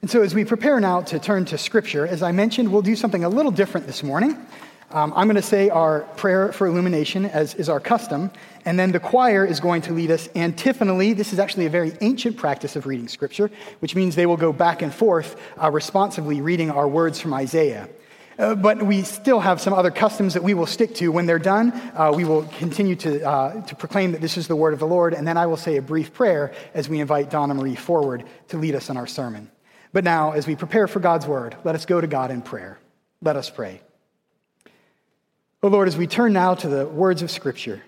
And so, as we prepare now to turn to Scripture, as I mentioned, we'll do something a little different this morning. Um, I'm going to say our prayer for illumination, as is our custom, and then the choir is going to lead us antiphonally. This is actually a very ancient practice of reading Scripture, which means they will go back and forth uh, responsively reading our words from Isaiah. Uh, but we still have some other customs that we will stick to. When they're done, uh, we will continue to, uh, to proclaim that this is the word of the Lord, and then I will say a brief prayer as we invite Donna Marie forward to lead us in our sermon. But now, as we prepare for God's word, let us go to God in prayer. Let us pray. Oh Lord, as we turn now to the words of Scripture,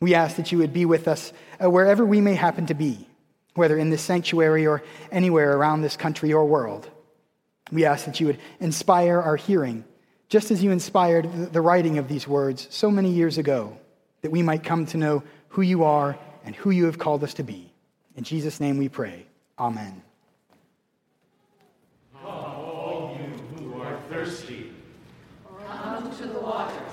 we ask that you would be with us uh, wherever we may happen to be, whether in this sanctuary or anywhere around this country or world. We ask that you would inspire our hearing, just as you inspired the writing of these words so many years ago, that we might come to know who you are and who you have called us to be. In Jesus' name we pray. Amen. All you who are thirsty, come to the waters.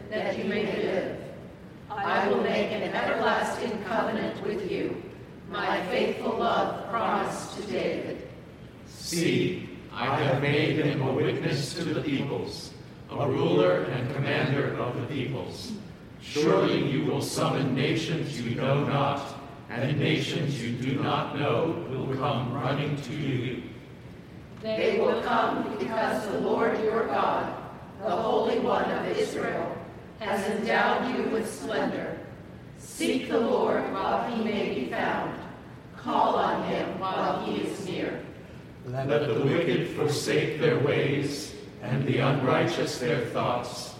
that you may live. I will make an everlasting covenant with you, my faithful love promised to David. See, I have made him a witness to the peoples, a ruler and commander of the peoples. Surely you will summon nations you know not, and nations you do not know will come running to you. They will come because the Lord your God, the Holy One of Israel, has endowed you with splendor. Seek the Lord while he may be found. Call on him while he is near. Let the wicked forsake their ways, and the unrighteous their thoughts.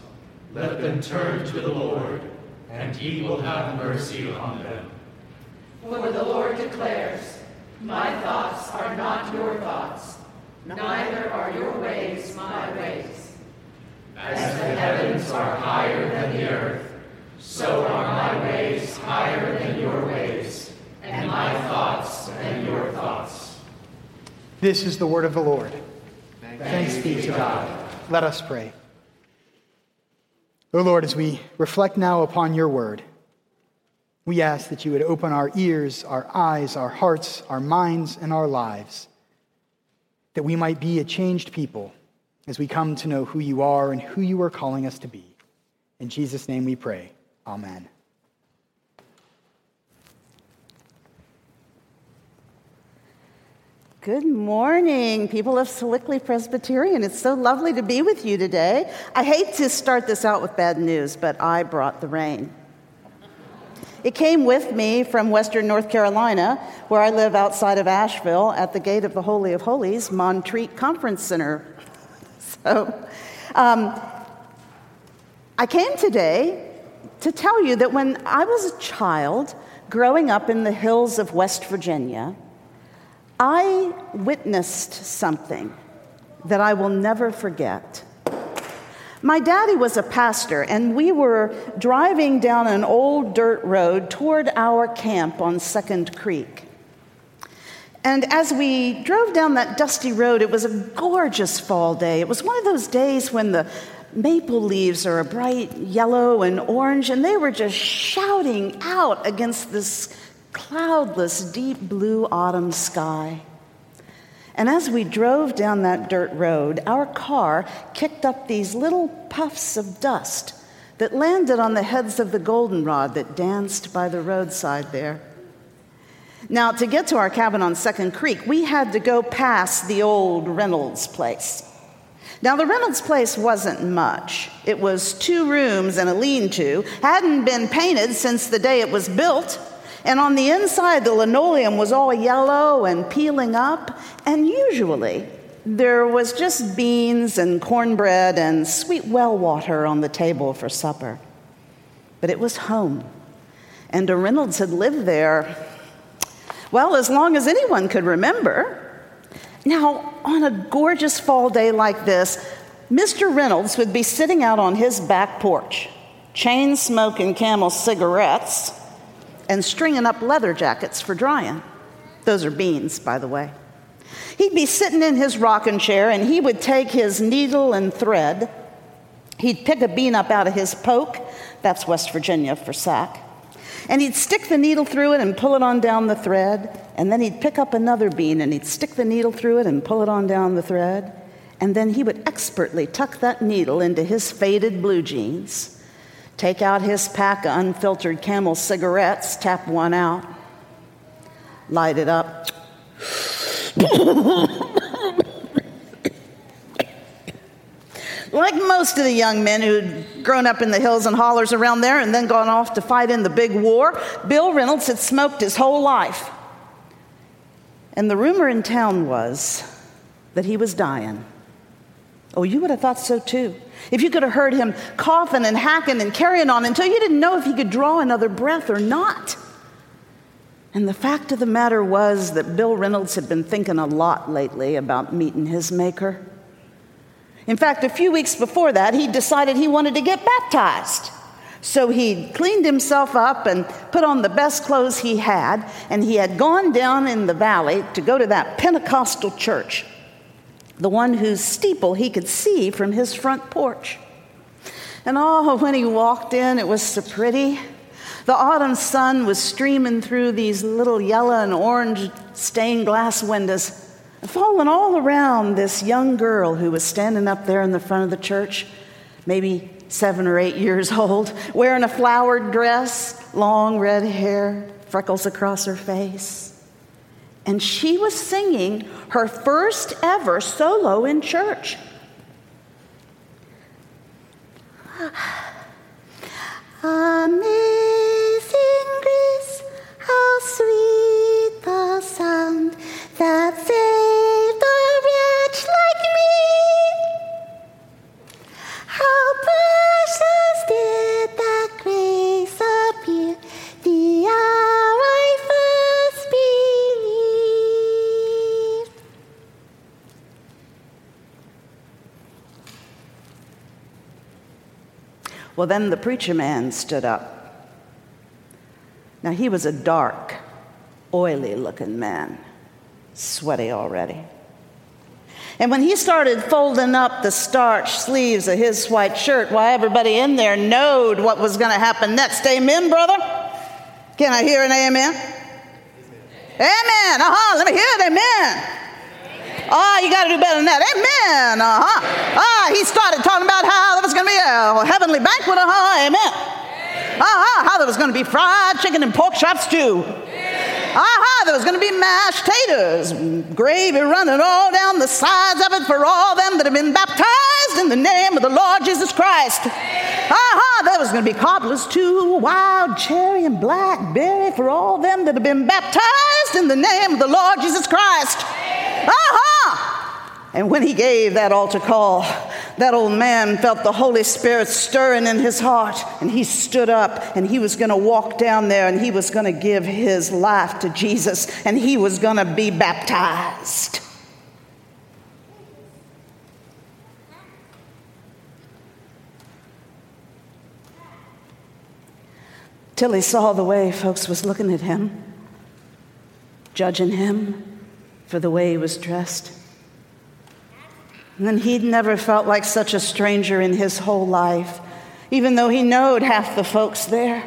Let them turn to the Lord, and he will have mercy on them. For the Lord declares, My thoughts are not your thoughts, neither are your ways my ways. As the heavens are higher than the earth, so are my ways higher than your ways, and my thoughts than your thoughts. This is the word of the Lord. Thanks, be to God. Let us pray. O Lord, as we reflect now upon your word, we ask that you would open our ears, our eyes, our hearts, our minds, and our lives, that we might be a changed people as we come to know who you are and who you are calling us to be. In Jesus' name we pray. Amen. Good morning, people of Sewickley Presbyterian. It's so lovely to be with you today. I hate to start this out with bad news, but I brought the rain. It came with me from Western North Carolina, where I live outside of Asheville at the gate of the Holy of Holies, Montreat Conference Center. So um, I came today to tell you that when I was a child growing up in the hills of West Virginia, I witnessed something that I will never forget. My daddy was a pastor, and we were driving down an old dirt road toward our camp on Second Creek. And as we drove down that dusty road, it was a gorgeous fall day. It was one of those days when the maple leaves are a bright yellow and orange, and they were just shouting out against this cloudless, deep blue autumn sky. And as we drove down that dirt road, our car kicked up these little puffs of dust that landed on the heads of the goldenrod that danced by the roadside there. Now, to get to our cabin on Second Creek, we had to go past the old Reynolds place. Now, the Reynolds place wasn't much. It was two rooms and a lean to, hadn't been painted since the day it was built. And on the inside, the linoleum was all yellow and peeling up. And usually, there was just beans and cornbread and sweet well water on the table for supper. But it was home. And a Reynolds had lived there, well, as long as anyone could remember. Now, on a gorgeous fall day like this, Mr. Reynolds would be sitting out on his back porch, chain smoking camel cigarettes and stringing up leather jackets for drying. Those are beans, by the way. He'd be sitting in his rocking chair and he would take his needle and thread. He'd pick a bean up out of his poke, that's West Virginia for sack, and he'd stick the needle through it and pull it on down the thread. And then he'd pick up another bean and he'd stick the needle through it and pull it on down the thread. And then he would expertly tuck that needle into his faded blue jeans, take out his pack of unfiltered camel cigarettes, tap one out, light it up. Like most of the young men who'd grown up in the hills and hollers around there and then gone off to fight in the big war, Bill Reynolds had smoked his whole life. And the rumor in town was that he was dying. Oh, you would have thought so too. If you could have heard him coughing and hacking and carrying on until you didn't know if he could draw another breath or not. And the fact of the matter was that Bill Reynolds had been thinking a lot lately about meeting his maker. In fact, a few weeks before that, he decided he wanted to get baptized. So he cleaned himself up and put on the best clothes he had, and he had gone down in the valley to go to that Pentecostal church, the one whose steeple he could see from his front porch. And oh, when he walked in, it was so pretty. The autumn sun was streaming through these little yellow and orange stained glass windows, falling all around this young girl who was standing up there in the front of the church, maybe seven or eight years old, wearing a flowered dress, long red hair, freckles across her face. And she was singing her first ever solo in church. Amazing grace, how sweet the sound that Well, then the preacher man stood up. Now, he was a dark, oily looking man, sweaty already. And when he started folding up the starched sleeves of his white shirt, why, everybody in there knowed what was going to happen next. Amen, brother? Can I hear an amen? Amen. Uh huh. Let me hear it. Amen. Ah, oh, you got to do better than that. Amen. Uh huh. Ah, he started talking about how there was going to be a heavenly banquet. Uh huh. Amen. Uh huh. How there was going to be fried chicken and pork chops too. Aha, there was going to be mashed taters, gravy running all down the sides of it for all them that have been baptized in the name of the Lord Jesus Christ. Aha, there was going to be cobblers too, wild cherry and blackberry for all them that have been baptized in the name of the Lord Jesus Christ. Aha! And when he gave that altar call, that old man felt the Holy Spirit stirring in his heart, and he stood up and he was going to walk down there and he was going to give his life to Jesus and he was going to be baptized. Till he saw the way folks was looking at him, judging him for the way he was dressed. And he'd never felt like such a stranger in his whole life, even though he knowed half the folks there.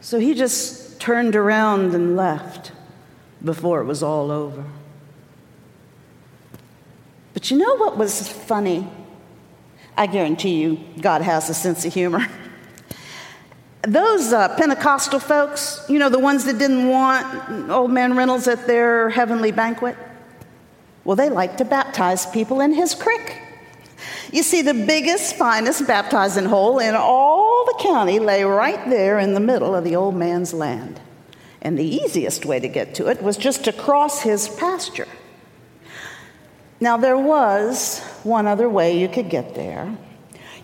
So he just turned around and left before it was all over. But you know what was funny? I guarantee you, God has a sense of humor. Those uh, Pentecostal folks, you know, the ones that didn't want Old Man Reynolds at their heavenly banquet, well, they like to baptize people in his creek. You see, the biggest, finest baptizing hole in all the county lay right there in the middle of the old man's land. And the easiest way to get to it was just to cross his pasture. Now, there was one other way you could get there.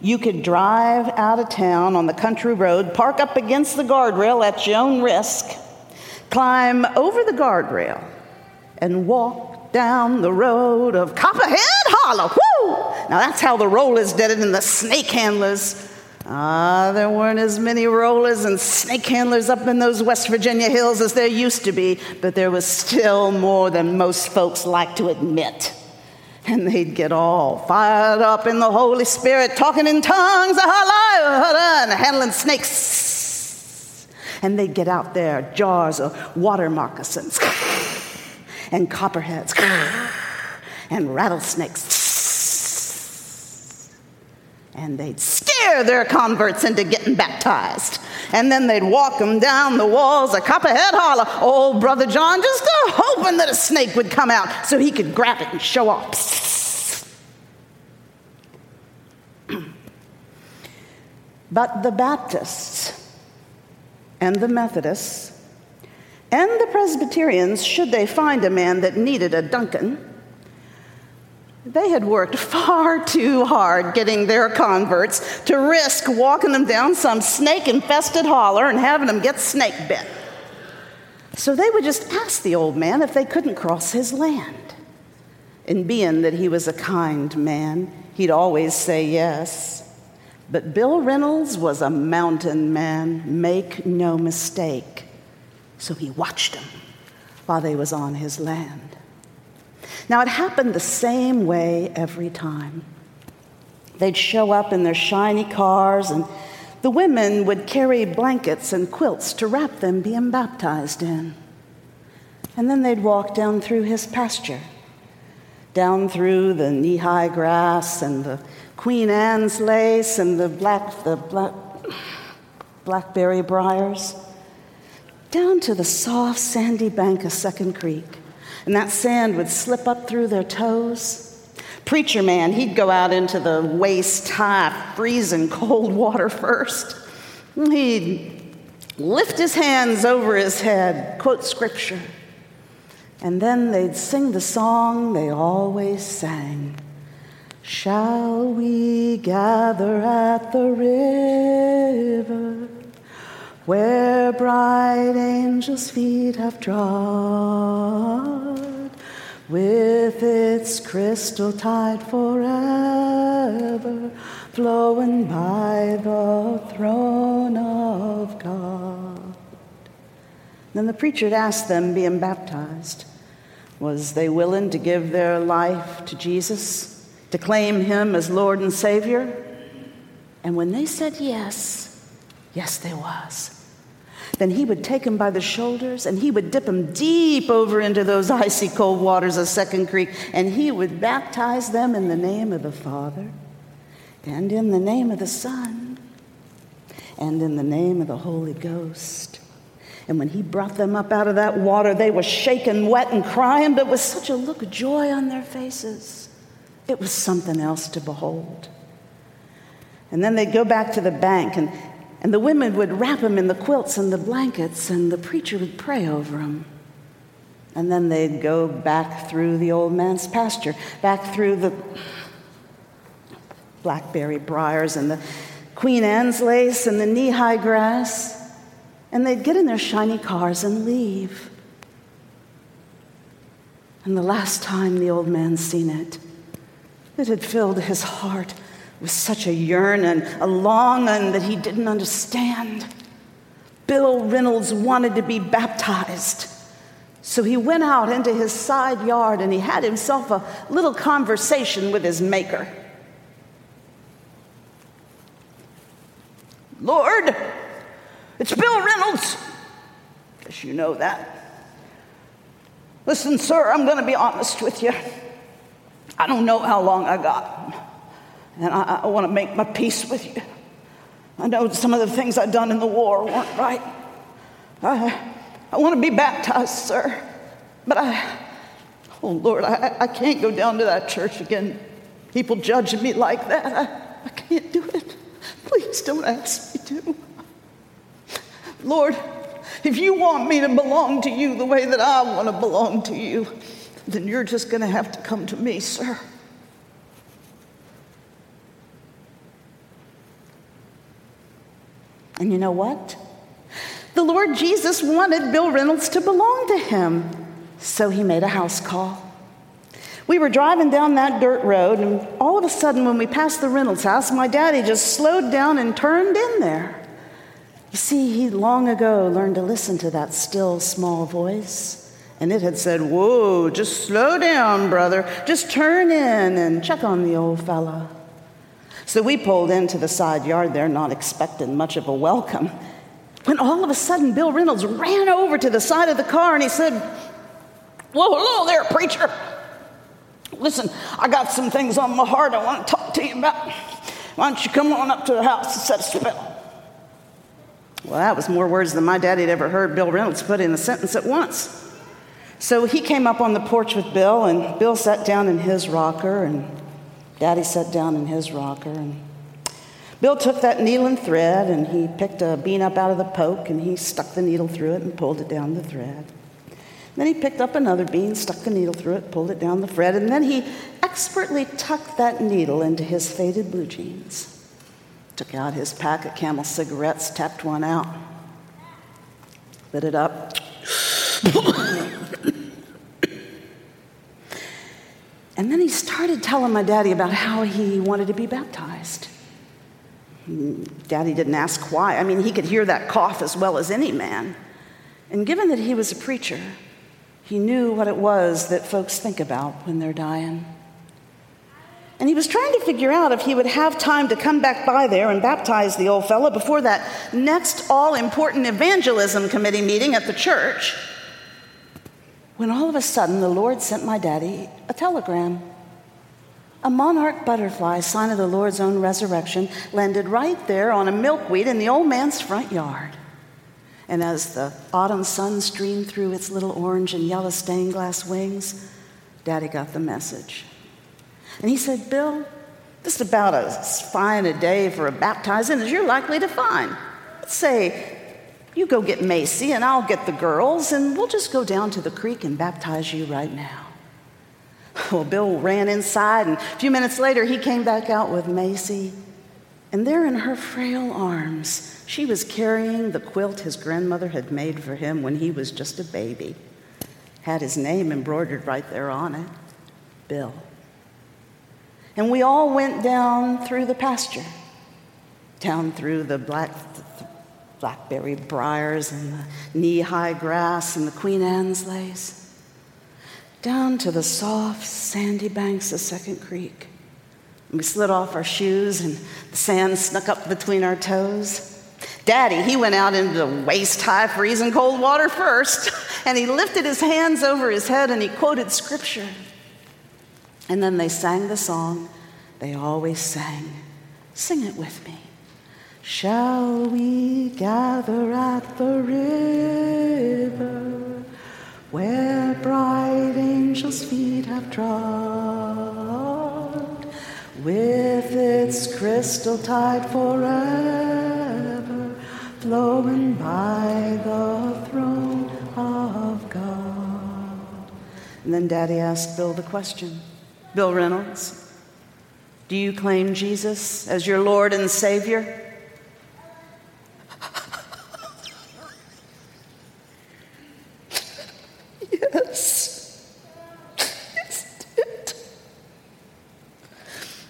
You could drive out of town on the country road, park up against the guardrail at your own risk, climb over the guardrail, and walk down the road of Copperhead Hollow. Woo! Now that's how the rollers did it in the snake handlers. Ah, there weren't as many rollers and snake handlers up in those West Virginia hills as there used to be, but there was still more than most folks like to admit. And they'd get all fired up in the Holy Spirit, talking in tongues, and handling snakes. And they'd get out their jars of water moccasins and copperheads and rattlesnakes. And they'd scare their converts into getting baptized. And then they'd walk them down the walls of Copperhead Holler, Old Brother John just hoping that a snake would come out so he could grab it and show off. But the Baptists and the Methodists and the Presbyterians, should they find a man that needed a dunkin', they had worked far too hard getting their converts to risk walking them down some snake infested holler and having them get snake bit. So they would just ask the old man if they couldn't cross his land. And being that he was a kind man, he'd always say yes. But Bill Reynolds was a mountain man, make no mistake. So he watched them while they was on his land. Now, it happened the same way every time. They'd show up in their shiny cars, and the women would carry blankets and quilts to wrap them being baptized in. And then they'd walk down through his pasture, down through the knee high grass and the Queen Anne's lace and the, black, the black, blackberry briars, down to the soft sandy bank of Second Creek and that sand would slip up through their toes. Preacher man, he'd go out into the waist high, freezing cold water first. He'd lift his hands over his head, quote scripture, and then they'd sing the song they always sang. Shall we gather at the river? where bright angels' feet have trod, with its crystal tide forever flowing by the throne of God. Then the preacher had asked them, being baptized, was they willing to give their life to Jesus, to claim him as Lord and Savior? And when they said yes, yes, they was then he would take him by the shoulders and he would dip him deep over into those icy cold waters of Second Creek and he would baptize them in the name of the Father and in the name of the Son and in the name of the Holy Ghost. And when he brought them up out of that water, they were shaking, wet, and crying, but with such a look of joy on their faces. It was something else to behold. And then they'd go back to the bank, and and the women would wrap him in the quilts and the blankets, and the preacher would pray over him. And then they'd go back through the old man's pasture, back through the blackberry briars and the Queen Anne's lace and the knee high grass, and they'd get in their shiny cars and leave. And the last time the old man seen it, it had filled his heart with such a yearning, a longing that he didn't understand. Bill Reynolds wanted to be baptized. So he went out into his side yard and he had himself a little conversation with his maker. Lord, it's Bill Reynolds. Guess you know that. Listen, sir, I'm going to be honest with you. I don't know how long I got. And I, I want to make my peace with you. I know some of the things I've done in the war weren't right. I, I want to be baptized, sir. But I, oh Lord, I, I can't go down to that church again. People judging me like that. I, I can't do it. Please don't ask me to. Lord, if you want me to belong to you the way that I want to belong to you, then you're just going to have to come to me, sir. And you know what? The Lord Jesus wanted Bill Reynolds to belong to him. So he made a house call. We were driving down that dirt road, and all of a sudden, when we passed the Reynolds house, my daddy just slowed down and turned in there. You see, he long ago learned to listen to that still small voice, and it had said, Whoa, just slow down, brother. Just turn in and check on the old fella. So we pulled into the side yard there, not expecting much of a welcome. When all of a sudden, Bill Reynolds ran over to the side of the car and he said, Well, hello there, preacher. Listen, I got some things on my heart I want to talk to you about. Why don't you come on up to the house and set a spell? Well, that was more words than my daddy had ever heard Bill Reynolds put in a sentence at once. So he came up on the porch with Bill, and Bill sat down in his rocker, and Daddy sat down in his rocker. And Bill took that needle and thread, and he picked a bean up out of the poke, and he stuck the needle through it and pulled it down the thread. Then he picked up another bean, stuck the needle through it, pulled it down the thread, and then he expertly tucked that needle into his faded blue jeans. Took out his pack of camel cigarettes, tapped one out, lit it up. And then he started telling my daddy about how he wanted to be baptized. Daddy didn't ask why. I mean, he could hear that cough as well as any man. And given that he was a preacher, he knew what it was that folks think about when they're dying. And he was trying to figure out if he would have time to come back by there and baptize the old fellow before that next all important evangelism committee meeting at the church. When all of a sudden the Lord sent my daddy a telegram. A monarch butterfly, sign of the Lord's own resurrection, landed right there on a milkweed in the old man's front yard. And as the autumn sun streamed through its little orange and yellow stained glass wings, Daddy got the message. And he said, Bill, this is about as fine a day for a baptizing as you're likely to find. Let's say you go get Macy and I'll get the girls, and we'll just go down to the creek and baptize you right now. Well, Bill ran inside, and a few minutes later, he came back out with Macy. And there in her frail arms, she was carrying the quilt his grandmother had made for him when he was just a baby. Had his name embroidered right there on it Bill. And we all went down through the pasture, down through the black, blackberry briars and the knee high grass and the Queen Anne's lace, down to the soft, sandy banks of Second Creek. We slid off our shoes and the sand snuck up between our toes. Daddy, he went out into the waist high, freezing cold water first, and he lifted his hands over his head and he quoted scripture. And then they sang the song they always sang. Sing it with me. Shall we gather at the river where bright angels' feet have trod, with its crystal tide forever? flowing by the throne of God. And then Daddy asked Bill the question Bill Reynolds, do you claim Jesus as your Lord and Savior?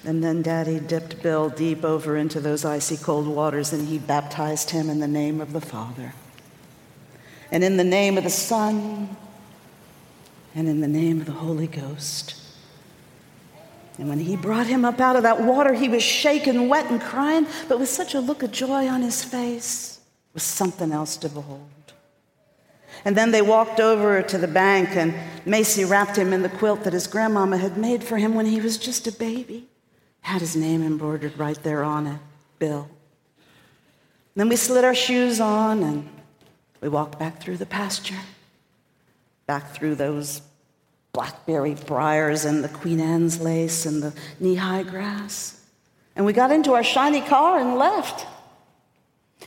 And then Daddy dipped Bill deep over into those icy cold waters and he baptized him in the name of the Father, and in the name of the Son, and in the name of the Holy Ghost. And when he brought him up out of that water, he was shaken, wet, and crying, but with such a look of joy on his face, was something else to behold. And then they walked over to the bank, and Macy wrapped him in the quilt that his grandmama had made for him when he was just a baby had his name embroidered right there on it Bill. Then we slid our shoes on and we walked back through the pasture, back through those blackberry briars and the Queen Anne's lace and the knee high grass. And we got into our shiny car and left.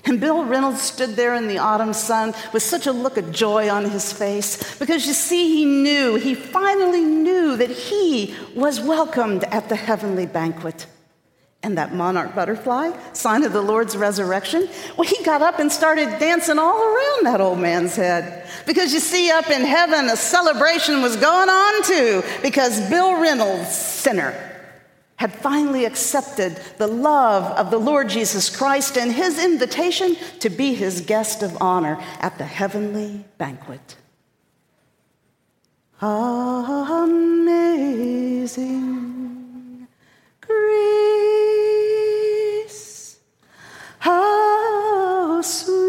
And Bill Reynolds stood there in the autumn sun with such a look of joy on his face because you see, he knew, he finally knew that he was welcomed at the heavenly banquet. And that monarch butterfly, sign of the Lord's resurrection, well, he got up and started dancing all around that old man's head. Because you see, up in heaven, a celebration was going on too, because Bill Reynolds, sinner, had finally accepted the love of the Lord Jesus Christ and his invitation to be his guest of honor at the heavenly banquet. Amazing grace, how sweet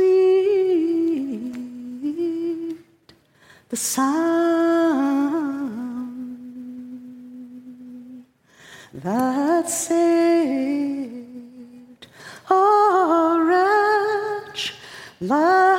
the sound that saved a wretch like